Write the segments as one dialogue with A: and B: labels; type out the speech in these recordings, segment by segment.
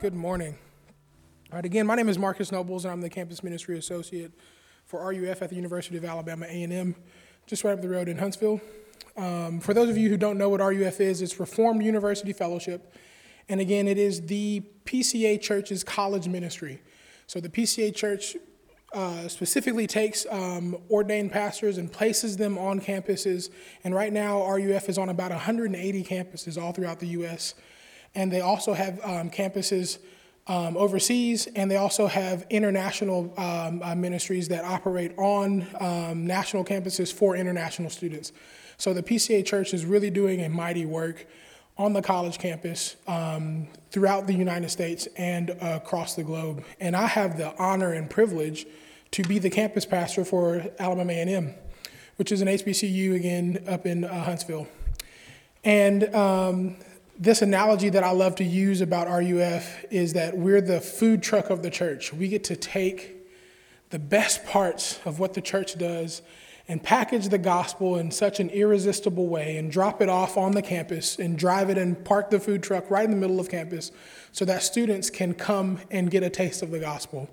A: Good morning. All right, again, my name is Marcus Nobles, and I'm the Campus Ministry Associate for RUF at the University of Alabama A&M, just right up the road in Huntsville. Um, for those of you who don't know what RUF is, it's Reformed University Fellowship, and again, it is the PCA Church's college ministry. So the PCA Church uh, specifically takes um, ordained pastors and places them on campuses. And right now, RUF is on about 180 campuses all throughout the U.S. And they also have um, campuses um, overseas, and they also have international um, uh, ministries that operate on um, national campuses for international students. So the PCA Church is really doing a mighty work on the college campus um, throughout the United States and uh, across the globe. And I have the honor and privilege to be the campus pastor for Alabama A&M, which is an HBCU again up in uh, Huntsville. And um, this analogy that I love to use about RUF is that we're the food truck of the church. We get to take the best parts of what the church does and package the gospel in such an irresistible way and drop it off on the campus and drive it and park the food truck right in the middle of campus so that students can come and get a taste of the gospel.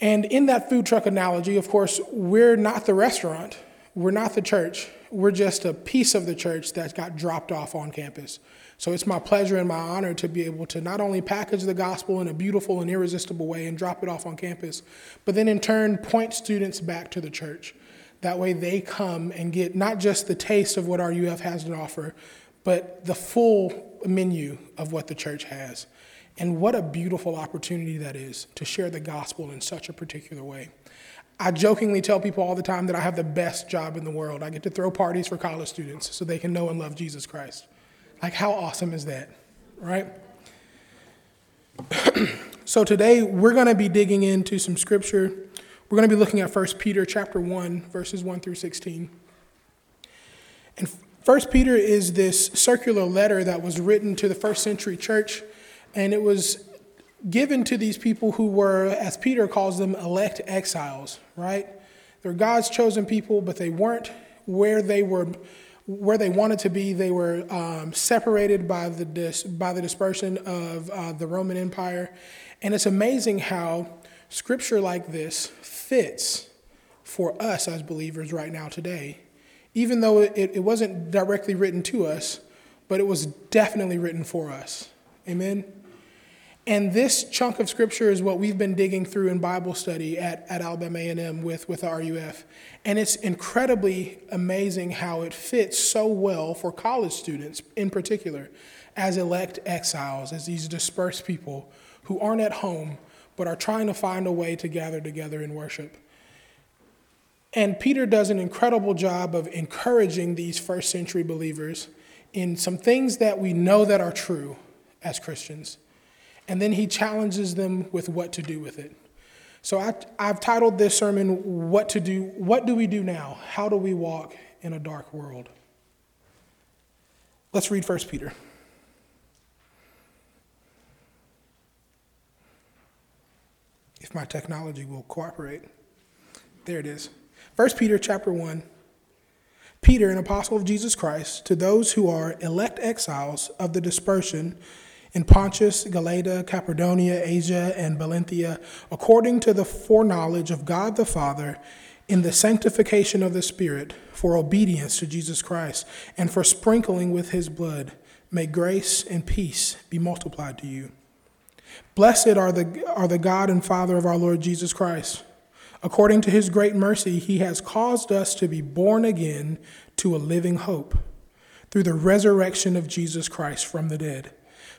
A: And in that food truck analogy, of course, we're not the restaurant, we're not the church, we're just a piece of the church that got dropped off on campus. So it's my pleasure and my honor to be able to not only package the gospel in a beautiful and irresistible way and drop it off on campus, but then in turn point students back to the church. That way they come and get not just the taste of what our RUF has to offer, but the full menu of what the church has. And what a beautiful opportunity that is to share the gospel in such a particular way. I jokingly tell people all the time that I have the best job in the world. I get to throw parties for college students so they can know and love Jesus Christ. Like, how awesome is that, right? so today we're going to be digging into some scripture we're going to be looking at 1 Peter chapter 1, verses 1 through 16. And 1 Peter is this circular letter that was written to the first century church, and it was given to these people who were, as Peter calls them, elect exiles, right? They're God's chosen people, but they weren't where they were where they wanted to be. They were um, separated by the dis- by the dispersion of uh, the Roman Empire, and it's amazing how scripture like this fits for us as believers right now today, even though it, it wasn't directly written to us, but it was definitely written for us. Amen? And this chunk of scripture is what we've been digging through in Bible study at, at Alabama A&M with, with RUF. And it's incredibly amazing how it fits so well for college students in particular as elect exiles, as these dispersed people who aren't at home but are trying to find a way to gather together in worship. And Peter does an incredible job of encouraging these first century believers in some things that we know that are true as Christians. And then he challenges them with what to do with it. So I, have titled this sermon, What to Do, What Do We Do Now? How Do We Walk in a Dark World? Let's read 1 Peter. if my technology will cooperate. There it is. 1 Peter chapter 1. Peter, an apostle of Jesus Christ, to those who are elect exiles of the dispersion in Pontus, Galatia, Cappadocia, Asia, and Bithynia, according to the foreknowledge of God the Father, in the sanctification of the Spirit, for obedience to Jesus Christ, and for sprinkling with his blood, may grace and peace be multiplied to you. Blessed are the, are the God and Father of our Lord Jesus Christ. According to his great mercy, he has caused us to be born again to a living hope through the resurrection of Jesus Christ from the dead,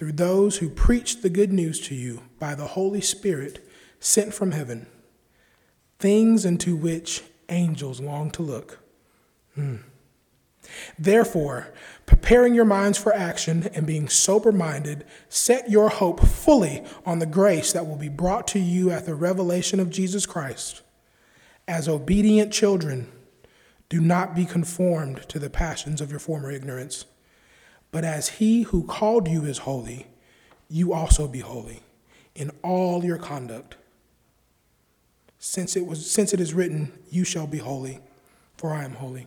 A: through those who preached the good news to you by the Holy Spirit sent from heaven, things into which angels long to look. Hmm. Therefore, preparing your minds for action and being sober minded, set your hope fully on the grace that will be brought to you at the revelation of Jesus Christ. As obedient children, do not be conformed to the passions of your former ignorance, but as he who called you is holy, you also be holy in all your conduct. Since it, was, since it is written, You shall be holy, for I am holy.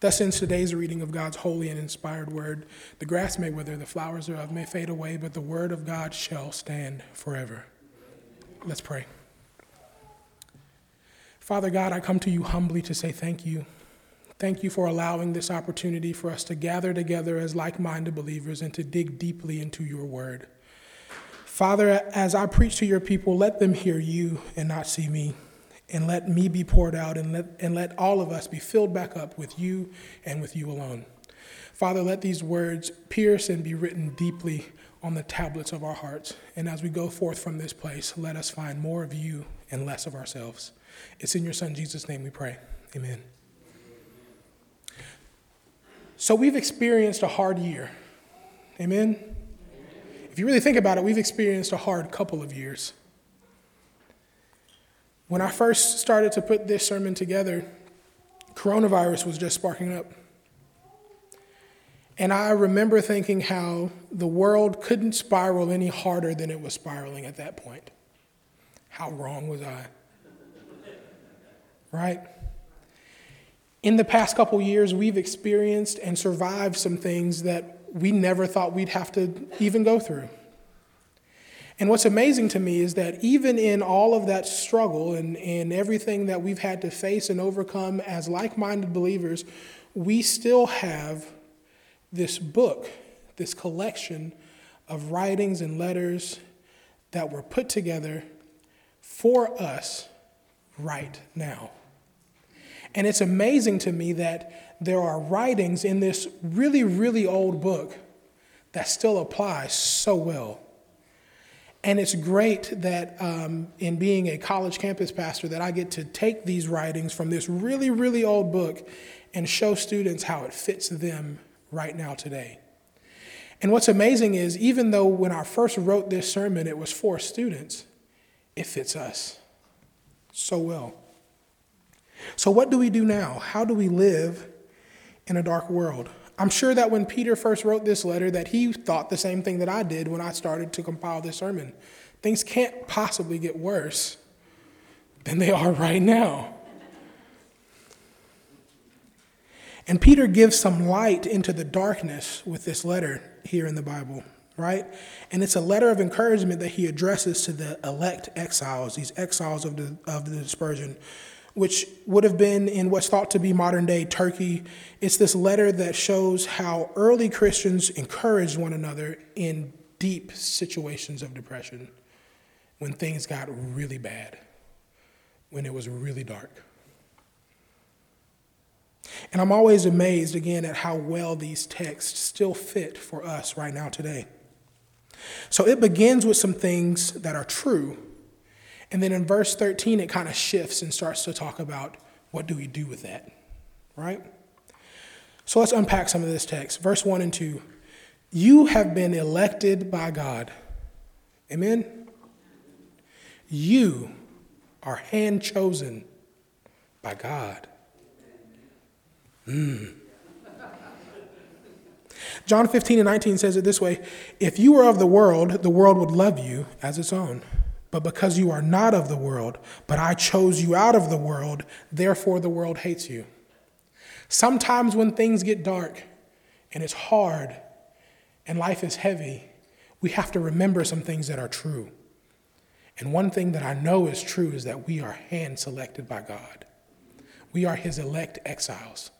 A: Thus ends today's reading of God's holy and inspired word. The grass may wither, the flowers thereof may fade away, but the word of God shall stand forever. Let's pray. Father God, I come to you humbly to say thank you. Thank you for allowing this opportunity for us to gather together as like minded believers and to dig deeply into your word. Father, as I preach to your people, let them hear you and not see me and let me be poured out and let, and let all of us be filled back up with you and with you alone. Father, let these words pierce and be written deeply on the tablets of our hearts. And as we go forth from this place, let us find more of you and less of ourselves. It's in your Son, Jesus' name, we pray. Amen. So we've experienced a hard year. Amen? If you really think about it, we've experienced a hard couple of years. When I first started to put this sermon together, coronavirus was just sparking up. And I remember thinking how the world couldn't spiral any harder than it was spiraling at that point. How wrong was I? Right? In the past couple years, we've experienced and survived some things that we never thought we'd have to even go through. And what's amazing to me is that even in all of that struggle and, and everything that we've had to face and overcome as like minded believers, we still have this book, this collection of writings and letters that were put together for us right now. And it's amazing to me that there are writings in this really, really old book that still apply so well. And it's great that um, in being a college campus pastor that I get to take these writings from this really, really old book and show students how it fits them right now today. And what's amazing is even though when I first wrote this sermon it was for students, it fits us so well. So what do we do now? How do we live in a dark world? I'm sure that when Peter first wrote this letter that he thought the same thing that I did when I started to compile this sermon. Things can't possibly get worse than they are right now. And Peter gives some light into the darkness with this letter here in the Bible, right? And it's a letter of encouragement that he addresses to the elect exiles, these exiles of the, of the dispersion which would have been in what's thought to be modern day Turkey. It's this letter that shows how early Christians encouraged one another in deep situations of depression when things got really bad, when it was really dark. And I'm always amazed again at how well these texts still fit for us right now today. So it begins with some things that are true and then in verse 13, it kind of shifts and starts to talk about what do we do with that, right? So let's unpack some of this text. Verse 1 and 2. You have been elected by God. Amen? You are hand chosen by God. Mm. John 15 and 19 says it this way If you were of the world, the world would love you as its own. But because you are not of the world, but I chose you out of the world, therefore the world hates you. Sometimes when things get dark and it's hard and life is heavy, we have to remember some things that are true. And one thing that I know is true is that we are hand selected by God. We are his elect exiles.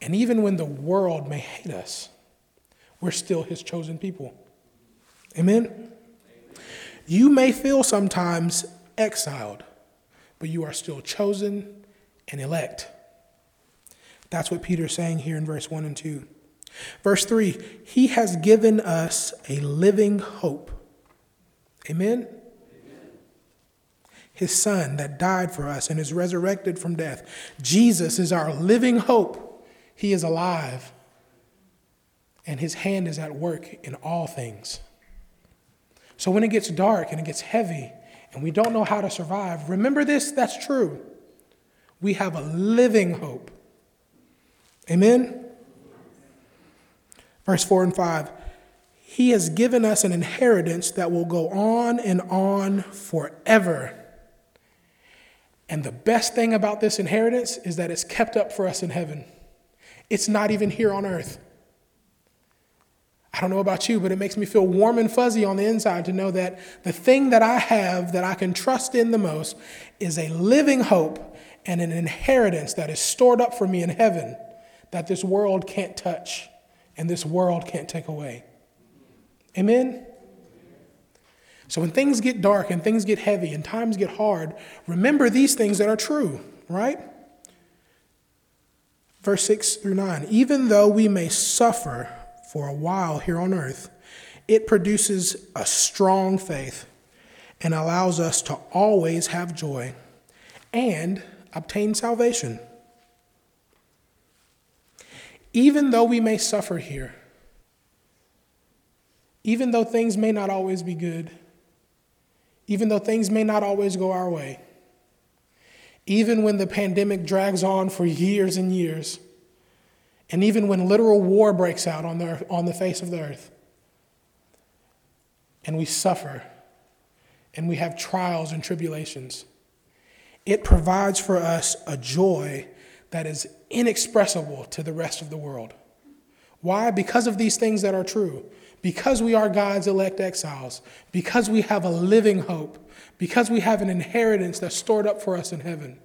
A: And even when the world may hate us, we're still his chosen people. Amen? You may feel sometimes exiled, but you are still chosen and elect. That's what Peter's saying here in verse 1 and 2. Verse 3 He has given us a living hope. Amen? His Son that died for us and is resurrected from death. Jesus is our living hope. He is alive, and His hand is at work in all things. So when it gets dark and it gets heavy and we don't know how to survive, remember this that's true. We have a living hope. Amen? Verse 4 and 5 He has given us an inheritance that will go on and on forever. And the best thing about this inheritance is that it's kept up for us in heaven. It's not even here on earth. I don't know about you, but it makes me feel warm and fuzzy on the inside to know that the thing that I have that I can trust in the most is a living hope and an inheritance that is stored up for me in heaven that this world can't touch and this world can't take away. Amen? So when things get dark and things get heavy and times get hard, remember these things that are true, right? Verse 6 through 9. Even though we may suffer, for a while here on earth, it produces a strong faith and allows us to always have joy and obtain salvation. Even though we may suffer here, even though things may not always be good, even though things may not always go our way, even when the pandemic drags on for years and years, and even when literal war breaks out on the, on the face of the earth, and we suffer, and we have trials and tribulations, it provides for us a joy that is inexpressible to the rest of the world. Why? Because of these things that are true. Because we are God's elect exiles. Because we have a living hope. Because we have an inheritance that's stored up for us in heaven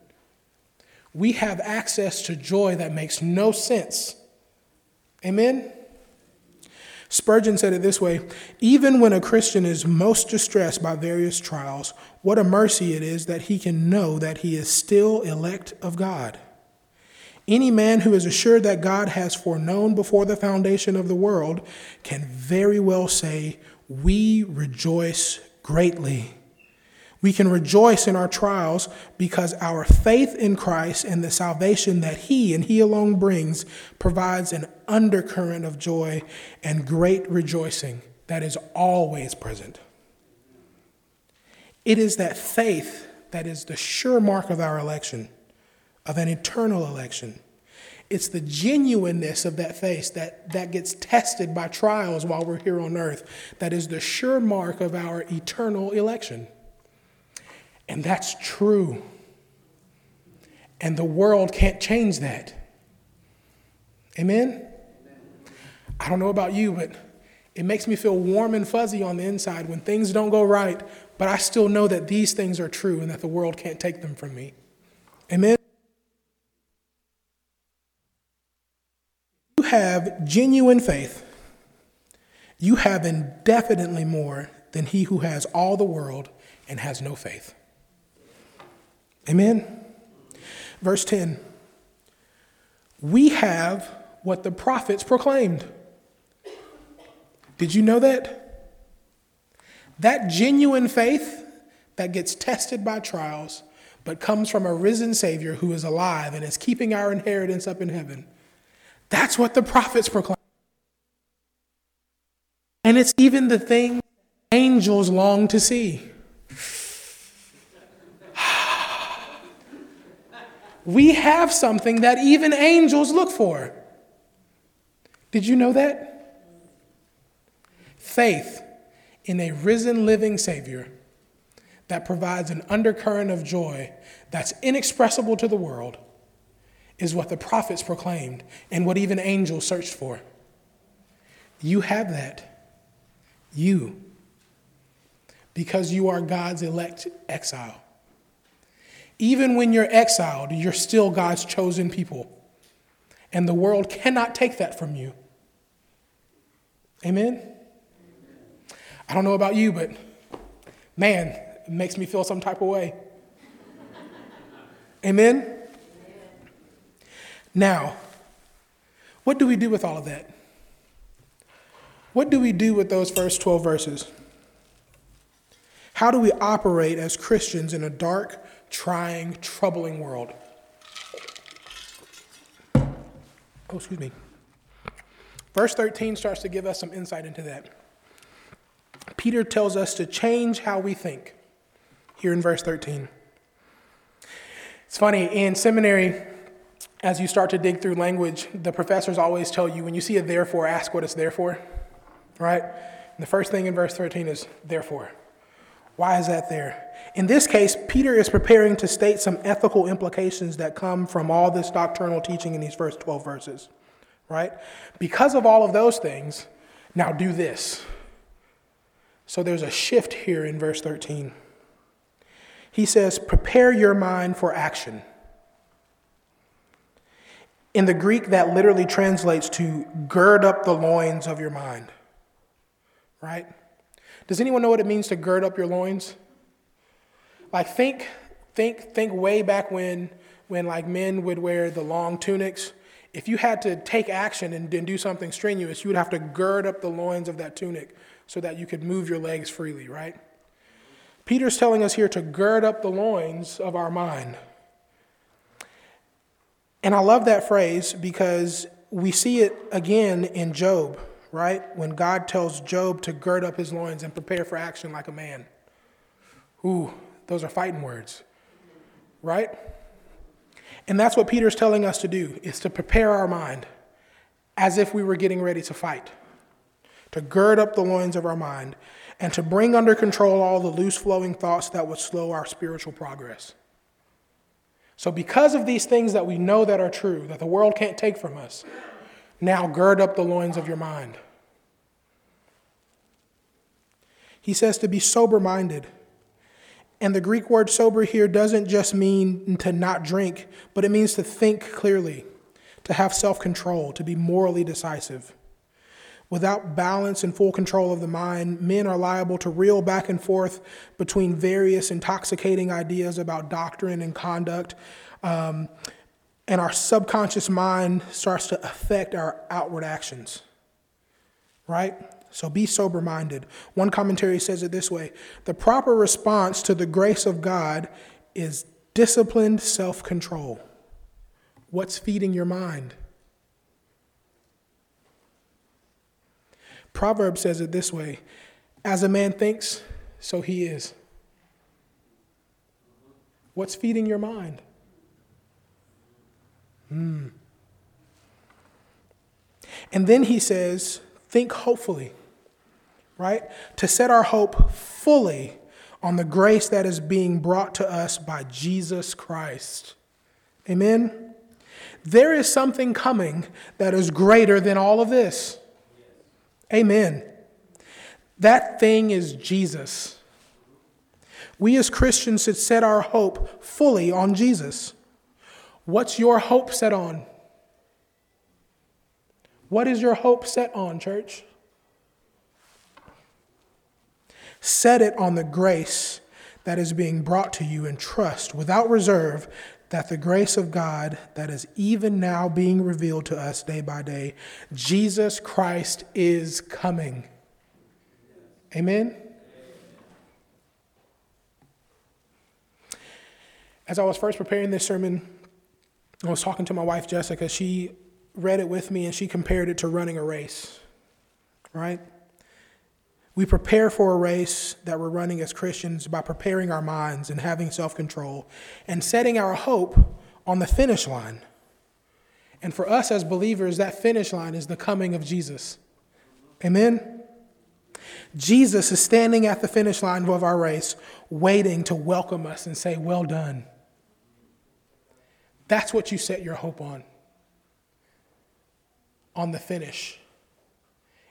A: we have access to joy that makes no sense. Amen? Spurgeon said it this way Even when a Christian is most distressed by various trials, what a mercy it is that he can know that he is still elect of God. Any man who is assured that God has foreknown before the foundation of the world can very well say, We rejoice greatly we can rejoice in our trials because our faith in Christ and the salvation that He and He alone brings provides an undercurrent of joy and great rejoicing that is always present. It is that faith that is the sure mark of our election, of an eternal election. It's the genuineness of that faith that, that gets tested by trials while we're here on earth that is the sure mark of our eternal election. And that's true. And the world can't change that. Amen? I don't know about you, but it makes me feel warm and fuzzy on the inside when things don't go right, but I still know that these things are true and that the world can't take them from me. Amen? You have genuine faith. You have indefinitely more than he who has all the world and has no faith. Amen? Verse 10 We have what the prophets proclaimed. Did you know that? That genuine faith that gets tested by trials, but comes from a risen Savior who is alive and is keeping our inheritance up in heaven. That's what the prophets proclaim. And it's even the thing angels long to see. We have something that even angels look for. Did you know that? Faith in a risen living Savior that provides an undercurrent of joy that's inexpressible to the world is what the prophets proclaimed and what even angels searched for. You have that. You. Because you are God's elect exile. Even when you're exiled, you're still God's chosen people. And the world cannot take that from you. Amen? I don't know about you, but man, it makes me feel some type of way. Amen? Now, what do we do with all of that? What do we do with those first 12 verses? How do we operate as Christians in a dark, trying, troubling world? Oh, excuse me. Verse 13 starts to give us some insight into that. Peter tells us to change how we think here in verse 13. It's funny, in seminary, as you start to dig through language, the professors always tell you when you see a therefore, ask what it's there for, right? And the first thing in verse 13 is therefore. Why is that there? In this case, Peter is preparing to state some ethical implications that come from all this doctrinal teaching in these first 12 verses, right? Because of all of those things, now do this. So there's a shift here in verse 13. He says, Prepare your mind for action. In the Greek, that literally translates to gird up the loins of your mind. Right? Does anyone know what it means to gird up your loins? Like think, think, think way back when, when like men would wear the long tunics. If you had to take action and, and do something strenuous, you would have to gird up the loins of that tunic so that you could move your legs freely, right? Peter's telling us here to gird up the loins of our mind. And I love that phrase because we see it again in Job, right? When God tells Job to gird up his loins and prepare for action like a man. Ooh, those are fighting words, right? And that's what Peter's telling us to do, is to prepare our mind as if we were getting ready to fight to gird up the loins of our mind, and to bring under control all the loose flowing thoughts that would slow our spiritual progress. So, because of these things that we know that are true, that the world can't take from us, now gird up the loins of your mind. He says to be sober minded. And the Greek word sober here doesn't just mean to not drink, but it means to think clearly, to have self control, to be morally decisive. Without balance and full control of the mind, men are liable to reel back and forth between various intoxicating ideas about doctrine and conduct. Um, and our subconscious mind starts to affect our outward actions. Right? So be sober minded. One commentary says it this way The proper response to the grace of God is disciplined self control. What's feeding your mind? Proverbs says it this way As a man thinks, so he is. What's feeding your mind? Hmm. And then he says, think hopefully, right? To set our hope fully on the grace that is being brought to us by Jesus Christ. Amen? There is something coming that is greater than all of this. Amen. That thing is Jesus. We as Christians should set our hope fully on Jesus. What's your hope set on? What is your hope set on, church? Set it on the grace that is being brought to you and trust without reserve that the grace of God that is even now being revealed to us day by day, Jesus Christ is coming. Amen? As I was first preparing this sermon, I was talking to my wife Jessica. She read it with me and she compared it to running a race, right? We prepare for a race that we're running as Christians by preparing our minds and having self control and setting our hope on the finish line. And for us as believers, that finish line is the coming of Jesus. Amen? Jesus is standing at the finish line of our race, waiting to welcome us and say, Well done. That's what you set your hope on, on the finish.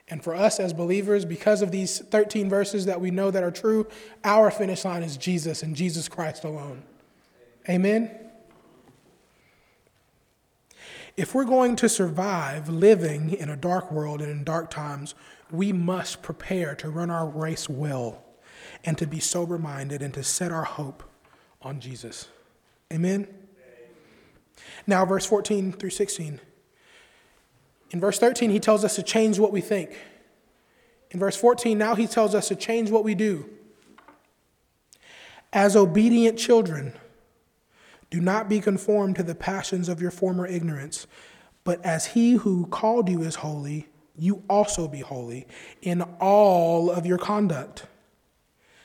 A: And for us as believers, because of these 13 verses that we know that are true, our finish line is Jesus and Jesus Christ alone. Amen? If we're going to survive living in a dark world and in dark times, we must prepare to run our race well and to be sober minded and to set our hope on Jesus. Amen? Now, verse 14 through 16. In verse 13, he tells us to change what we think. In verse 14, now he tells us to change what we do. As obedient children, do not be conformed to the passions of your former ignorance, but as he who called you is holy, you also be holy in all of your conduct.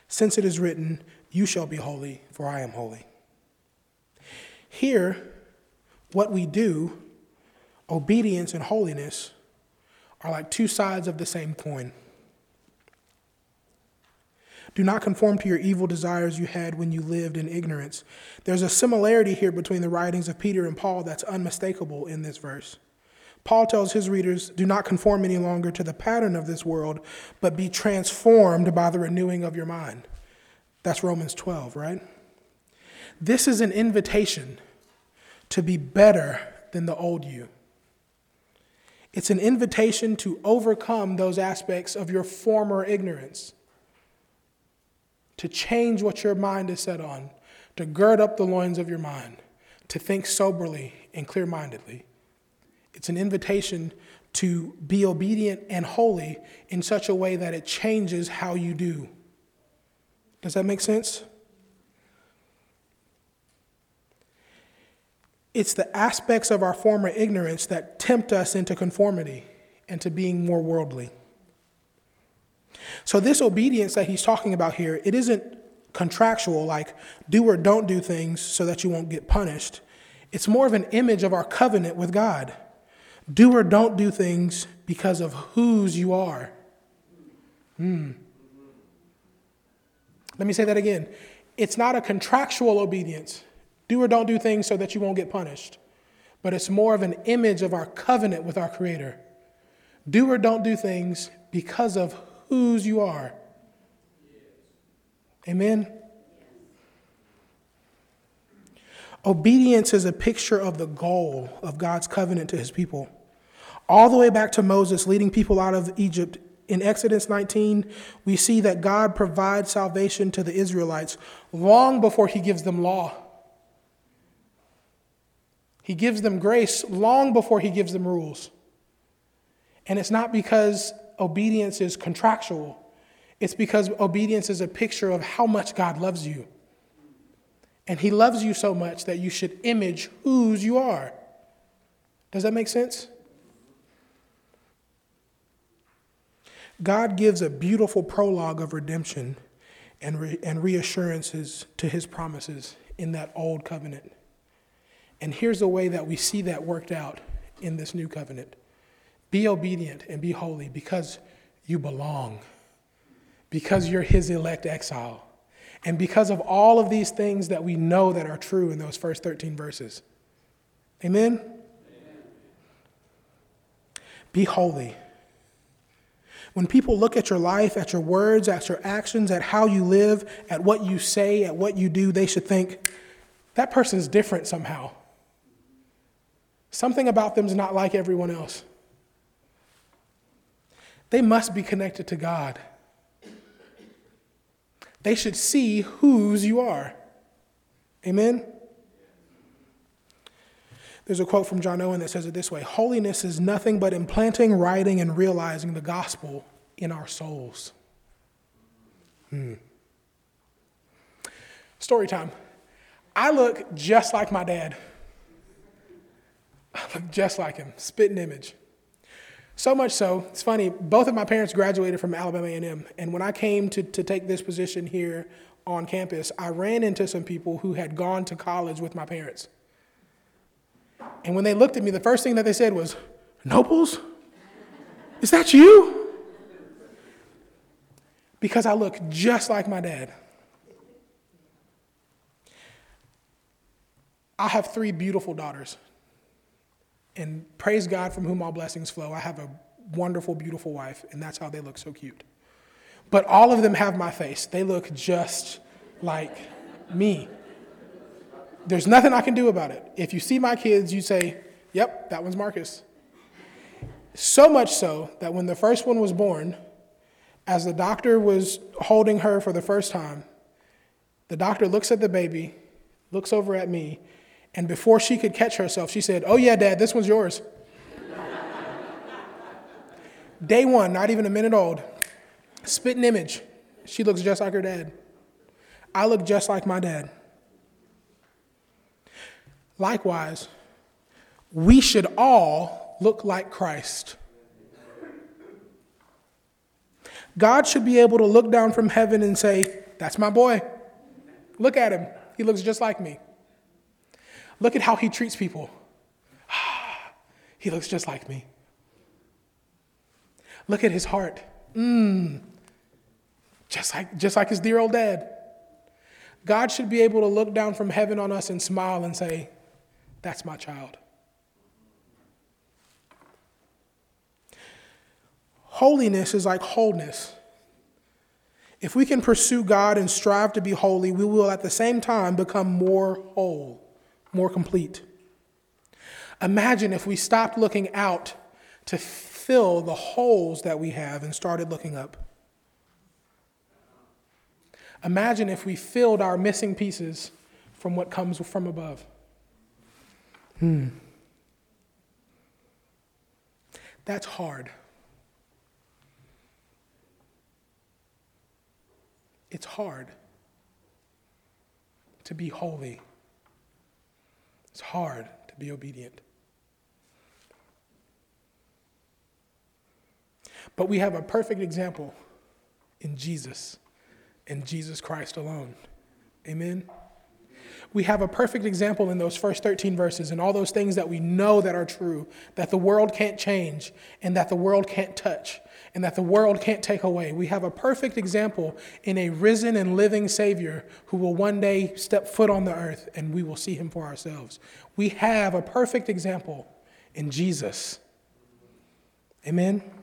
A: Since it is written, You shall be holy, for I am holy. Here, what we do obedience and holiness are like two sides of the same coin. Do not conform to your evil desires you had when you lived in ignorance. There's a similarity here between the writings of Peter and Paul that's unmistakable in this verse. Paul tells his readers, Do not conform any longer to the pattern of this world, but be transformed by the renewing of your mind. That's Romans 12, right? This is an invitation to be better than the old you. It's an invitation to overcome those aspects of your former ignorance, to change what your mind is set on, to gird up the loins of your mind, to think soberly and clear mindedly. It's an invitation to be obedient and holy in such a way that it changes how you do. Does that make sense? It's the aspects of our former ignorance that tempt us into conformity and to being more worldly. So, this obedience that he's talking about here, it isn't contractual, like do or don't do things so that you won't get punished. It's more of an image of our covenant with God. Do or don't do things because of whose you are. Hmm. Let me say that again. It's not a contractual obedience. Do or don't do things so that you won't get punished. But it's more of an image of our covenant with our Creator. Do or don't do things because of whose you are. Amen? Obedience is a picture of the goal of God's covenant to his people. All the way back to Moses leading people out of Egypt in Exodus 19, we see that God provides salvation to the Israelites long before he gives them law. He gives them grace long before he gives them rules. And it's not because obedience is contractual, it's because obedience is a picture of how much God loves you. And he loves you so much that you should image whose you are. Does that make sense? God gives a beautiful prologue of redemption and, re- and reassurances to his promises in that old covenant. And here's the way that we see that worked out in this new covenant be obedient and be holy because you belong, because you're his elect exile, and because of all of these things that we know that are true in those first 13 verses. Amen? Amen. Be holy. When people look at your life, at your words, at your actions, at how you live, at what you say, at what you do, they should think, that person's different somehow. Something about them is not like everyone else. They must be connected to God. They should see whose you are. Amen? There's a quote from John Owen that says it this way Holiness is nothing but implanting, writing, and realizing the gospel in our souls. Hmm. Story time. I look just like my dad. I look just like him, spitting image. So much so, it's funny, both of my parents graduated from Alabama A&M, and when I came to, to take this position here on campus, I ran into some people who had gone to college with my parents. And when they looked at me, the first thing that they said was, Nobles? Is that you? Because I look just like my dad. I have three beautiful daughters. And praise God from whom all blessings flow. I have a wonderful, beautiful wife, and that's how they look so cute. But all of them have my face. They look just like me. There's nothing I can do about it. If you see my kids, you say, Yep, that one's Marcus. So much so that when the first one was born, as the doctor was holding her for the first time, the doctor looks at the baby, looks over at me, and before she could catch herself, she said, Oh, yeah, Dad, this one's yours. Day one, not even a minute old, spit spitting image. She looks just like her dad. I look just like my dad. Likewise, we should all look like Christ. God should be able to look down from heaven and say, That's my boy. Look at him. He looks just like me. Look at how he treats people. he looks just like me. Look at his heart. Mmm. Just like, just like his dear old dad. God should be able to look down from heaven on us and smile and say, That's my child. Holiness is like wholeness. If we can pursue God and strive to be holy, we will at the same time become more whole, more complete. Imagine if we stopped looking out to fill the holes that we have and started looking up. Imagine if we filled our missing pieces from what comes from above. Hmm. That's hard. It's hard to be holy. It's hard to be obedient. But we have a perfect example in Jesus in Jesus Christ alone. Amen. We have a perfect example in those first 13 verses and all those things that we know that are true, that the world can't change and that the world can't touch and that the world can't take away. We have a perfect example in a risen and living Savior who will one day step foot on the earth and we will see him for ourselves. We have a perfect example in Jesus. Amen.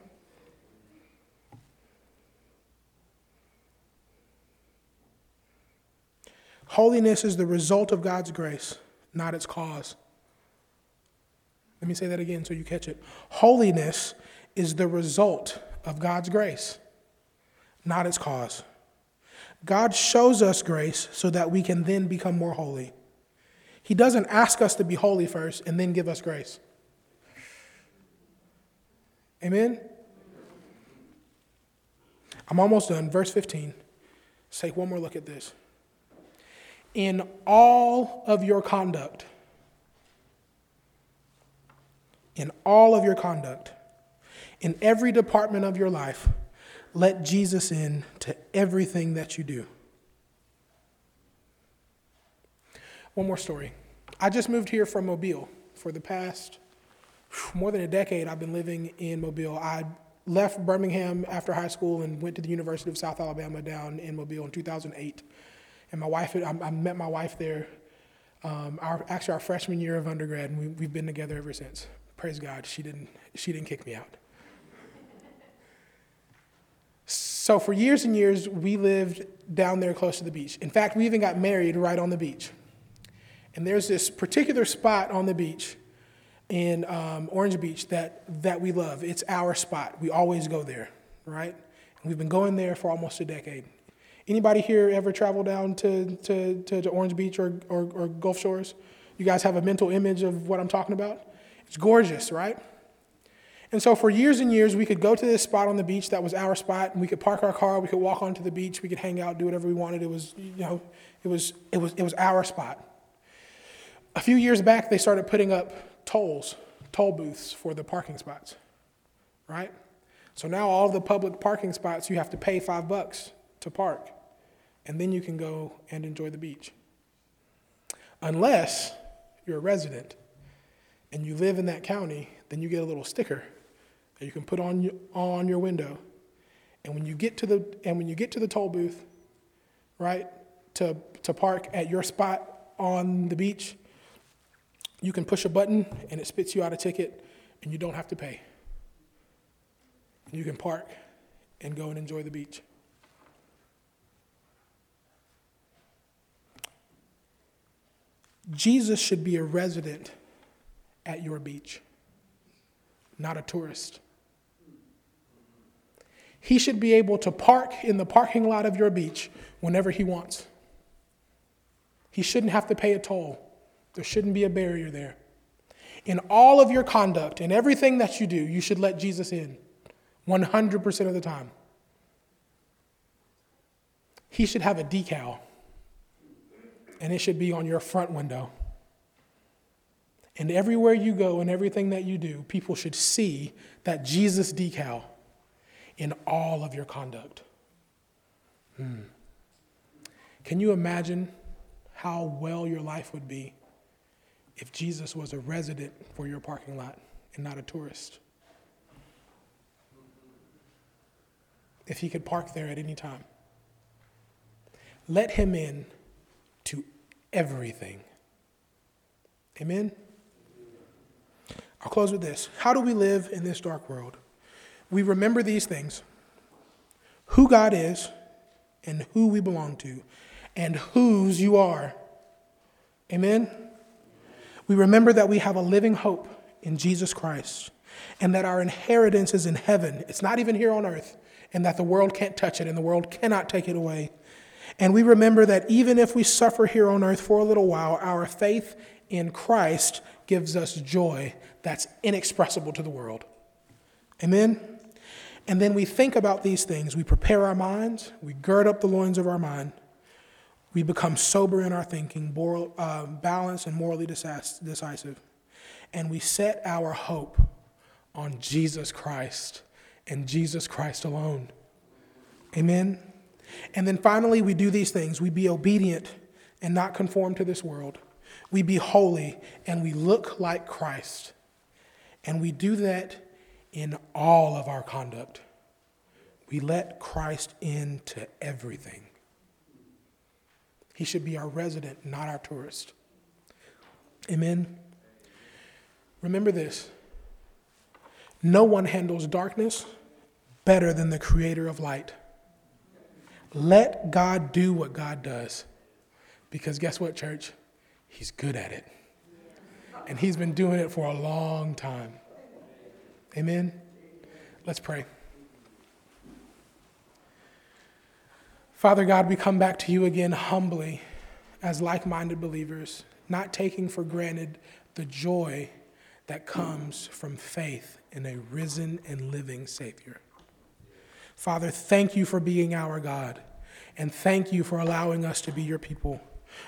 A: Holiness is the result of God's grace, not its cause. Let me say that again so you catch it. Holiness is the result of God's grace, not its cause. God shows us grace so that we can then become more holy. He doesn't ask us to be holy first and then give us grace. Amen? I'm almost done. Verse 15. Let's take one more look at this in all of your conduct. In all of your conduct, in every department of your life, let Jesus in to everything that you do. One more story. I just moved here from Mobile. For the past more than a decade, I've been living in Mobile. I left Birmingham after high school and went to the University of South Alabama down in Mobile in 2008 and my wife, I, I met my wife there, um, our, actually our freshman year of undergrad, and we, we've been together ever since. Praise God, she didn't, she didn't kick me out. So for years and years, we lived down there close to the beach. In fact, we even got married right on the beach. And there's this particular spot on the beach in um, Orange Beach that, that we love. It's our spot. We always go there, right? And we've been going there for almost a decade. Anybody here ever travel down to, to, to, to Orange Beach or, or, or Gulf Shores? You guys have a mental image of what I'm talking about? It's gorgeous, right? And so for years and years, we could go to this spot on the beach that was our spot, and we could park our car, we could walk onto the beach, we could hang out, do whatever we wanted. It was, you know, it was, it was, it was our spot. A few years back, they started putting up tolls, toll booths for the parking spots, right? So now all the public parking spots, you have to pay five bucks to park and then you can go and enjoy the beach. Unless you're a resident and you live in that county, then you get a little sticker that you can put on, your- on your window. And when you get to the, and when you get to the toll booth, right, to, to park at your spot on the beach, you can push a button and it spits you out a ticket and you don't have to pay. You can park and go and enjoy the beach. Jesus should be a resident at your beach, not a tourist. He should be able to park in the parking lot of your beach whenever he wants. He shouldn't have to pay a toll. There shouldn't be a barrier there. In all of your conduct, in everything that you do, you should let Jesus in 100% of the time. He should have a decal, and it should be on your front window. And everywhere you go and everything that you do, people should see that Jesus decal in all of your conduct. Hmm. Can you imagine how well your life would be if Jesus was a resident for your parking lot and not a tourist? If he could park there at any time. Let him in everything. Amen? I'll close with this. How do we live in this dark world? We remember these things who God is and who we belong to and whose you are. Amen? We remember that we have a living hope in Jesus Christ and that our inheritance is in heaven. It's not even here on earth, and that the world can't touch it and the world cannot take it away. And we remember that even if we suffer here on earth for a little while, our faith in Christ gives us joy that's inexpressible to the world. Amen? And then we think about these things. We prepare our minds, we gird up the loins of our mind, we become sober in our thinking, moral, uh, balanced, and morally decisive. And we set our hope on Jesus Christ and Jesus Christ alone. Amen? And then finally, we do these things. We be obedient and not conform to this world. We be holy and we look like Christ. And we do that in all of our conduct. We let Christ into everything. He should be our resident, not our tourist. Amen. Remember this no one handles darkness better than the creator of light. Let God do what God does. Because guess what, church? He's good at it. And He's been doing it for a long time. Amen? Let's pray. Father God, we come back to you again humbly as like minded believers, not taking for granted the joy that comes from faith in a risen and living Savior. Father, thank you for being our God, and thank you for allowing us to be your people.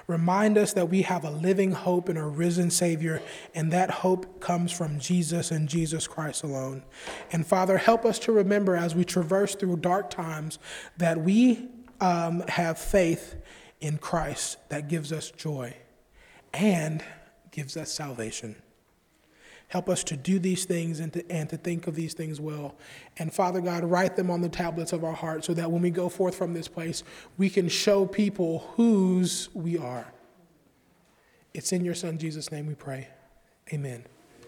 A: Remind us that we have a living hope in a risen Savior, and that hope comes from Jesus and Jesus Christ alone. And Father, help us to remember as we traverse through dark times that we um, have faith in Christ that gives us joy and gives us salvation. Help us to do these things and to, and to think of these things well. And Father God, write them on the tablets of our heart so that when we go forth from this place, we can show people whose we are. It's in your Son Jesus' name we pray. Amen.